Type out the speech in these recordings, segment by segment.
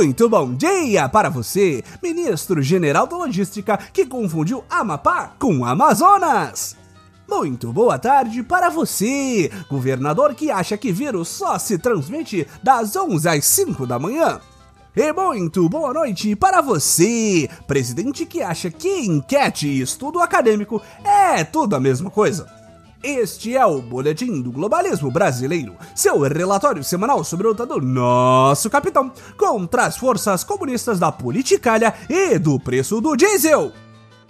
Muito bom dia para você, ministro-general da Logística que confundiu Amapá com Amazonas. Muito boa tarde para você, governador que acha que vírus só se transmite das 11 às 5 da manhã. E muito boa noite para você, presidente que acha que enquete e estudo acadêmico é tudo a mesma coisa. Este é o Boletim do Globalismo Brasileiro, seu relatório semanal sobre a luta do nosso capitão contra as forças comunistas da politicalha e do preço do diesel.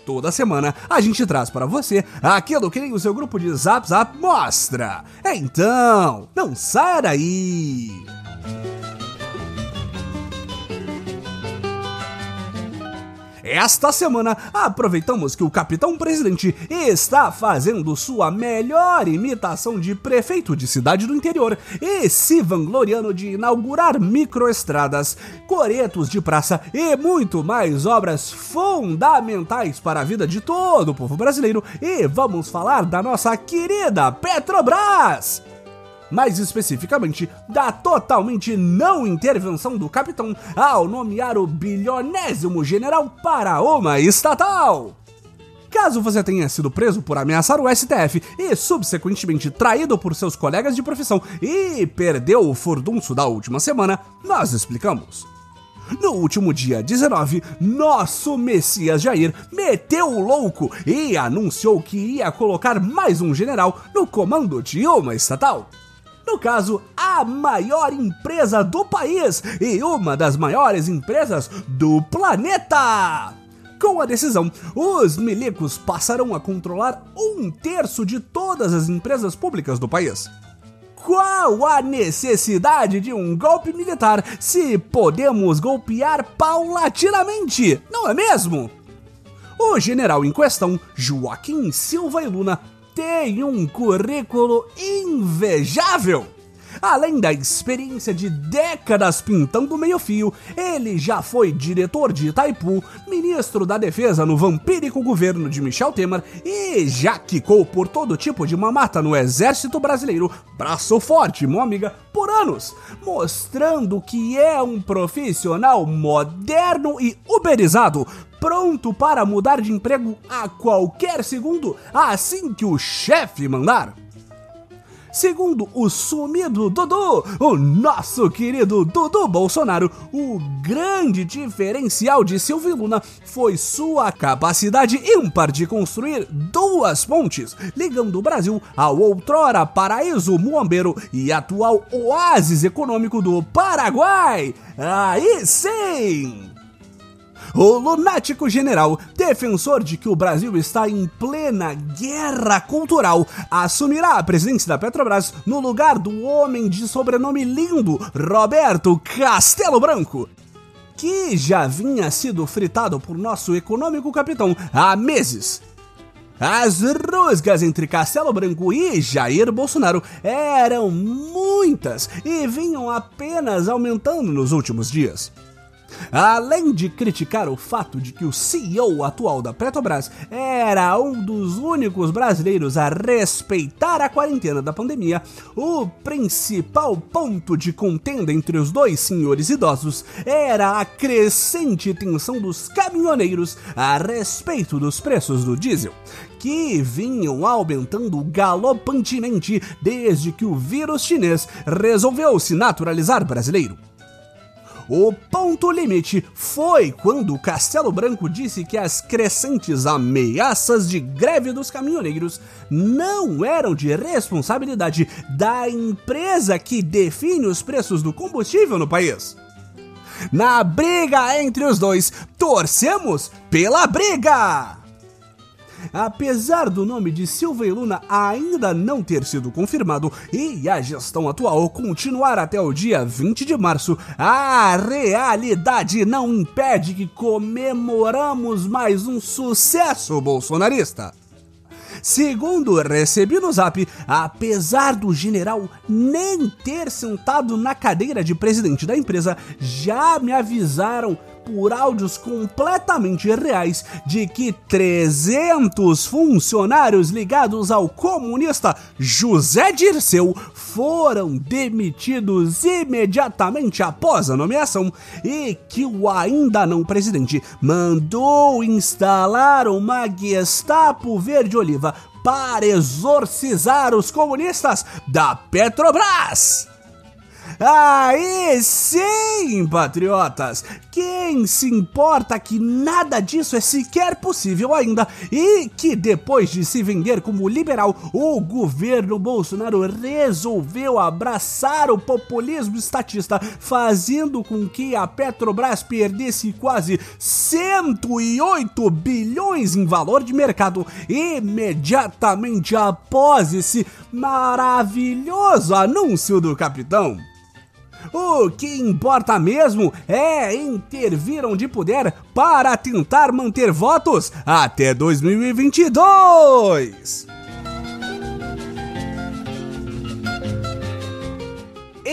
Toda semana a gente traz para você aquilo que nem o seu grupo de Zap Zap mostra. Então, não saia daí! Esta semana, aproveitamos que o capitão presidente está fazendo sua melhor imitação de prefeito de cidade do interior e se vangloriando de inaugurar microestradas, coretos de praça e muito mais obras fundamentais para a vida de todo o povo brasileiro. E vamos falar da nossa querida Petrobras! Mais especificamente da totalmente não intervenção do capitão ao nomear o bilionésimo general para uma estatal. Caso você tenha sido preso por ameaçar o STF e subsequentemente traído por seus colegas de profissão e perdeu o furdunço da última semana, nós explicamos. No último dia 19, nosso Messias Jair meteu o louco e anunciou que ia colocar mais um general no comando de uma estatal no caso, a maior empresa do país e uma das maiores empresas do planeta. Com a decisão, os milicos passarão a controlar um terço de todas as empresas públicas do país. Qual a necessidade de um golpe militar se podemos golpear paulatinamente, não é mesmo? O general em questão, Joaquim Silva e Luna, tem um currículo invejável. Além da experiência de décadas pintando meio-fio, ele já foi diretor de Itaipu, ministro da Defesa no vampírico governo de Michel Temer e já quicou por todo tipo de mamata no exército brasileiro, braço forte, mó amiga, por anos, mostrando que é um profissional moderno e uberizado, pronto para mudar de emprego a qualquer segundo, assim que o chefe mandar. Segundo o sumido Dudu, o nosso querido Dudu Bolsonaro, o grande diferencial de Silvio Luna foi sua capacidade ímpar de construir duas pontes, ligando o Brasil ao outrora paraíso muambeiro e atual oásis econômico do Paraguai. Aí sim! O lunático general, defensor de que o Brasil está em plena guerra cultural, assumirá a presidência da Petrobras no lugar do homem de sobrenome lindo Roberto Castelo Branco que já vinha sido fritado por nosso econômico capitão há meses. As rusgas entre Castelo Branco e Jair Bolsonaro eram muitas e vinham apenas aumentando nos últimos dias. Além de criticar o fato de que o CEO atual da Petrobras era um dos únicos brasileiros a respeitar a quarentena da pandemia, o principal ponto de contenda entre os dois senhores idosos era a crescente tensão dos caminhoneiros a respeito dos preços do diesel, que vinham aumentando galopantemente desde que o vírus chinês resolveu se naturalizar brasileiro. O ponto limite foi quando o Castelo Branco disse que as crescentes ameaças de greve dos caminhoneiros não eram de responsabilidade da empresa que define os preços do combustível no país. Na briga entre os dois, torcemos pela briga! Apesar do nome de Silva e Luna ainda não ter sido confirmado e a gestão atual continuar até o dia 20 de março, a realidade não impede que comemoramos mais um sucesso bolsonarista. Segundo recebi no zap, apesar do general nem ter sentado na cadeira de presidente da empresa, já me avisaram por áudios completamente reais de que 300 funcionários ligados ao comunista José Dirceu foram demitidos imediatamente após a nomeação e que o ainda não presidente mandou instalar uma Gestapo verde-oliva para exorcizar os comunistas da Petrobras. Aí sim, patriotas! Quem se importa que nada disso é sequer possível ainda e que depois de se vender como liberal, o governo Bolsonaro resolveu abraçar o populismo estatista, fazendo com que a Petrobras perdesse quase 108 bilhões em valor de mercado imediatamente após esse maravilhoso anúncio do capitão. O que importa mesmo é intervir onde puder para tentar manter votos até 2022.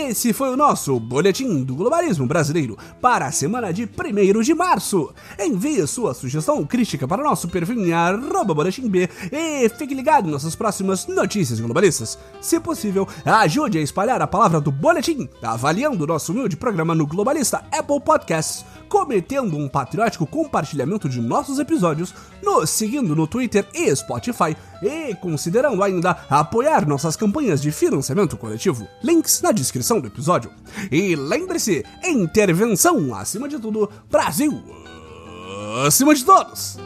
Esse foi o nosso Boletim do Globalismo Brasileiro para a semana de 1 de março. Envie sua sugestão crítica para o nosso perfil em arroba boletim B e fique ligado em nossas próximas notícias globalistas. Se possível, ajude a espalhar a palavra do Boletim, avaliando o nosso humilde programa no Globalista Apple Podcasts, cometendo um patriótico compartilhamento de nossos episódios, nos seguindo no Twitter e Spotify e considerando ainda apoiar nossas campanhas de financiamento coletivo. Links na descrição do episódio. E lembre-se, intervenção acima de tudo, Brasil acima de todos!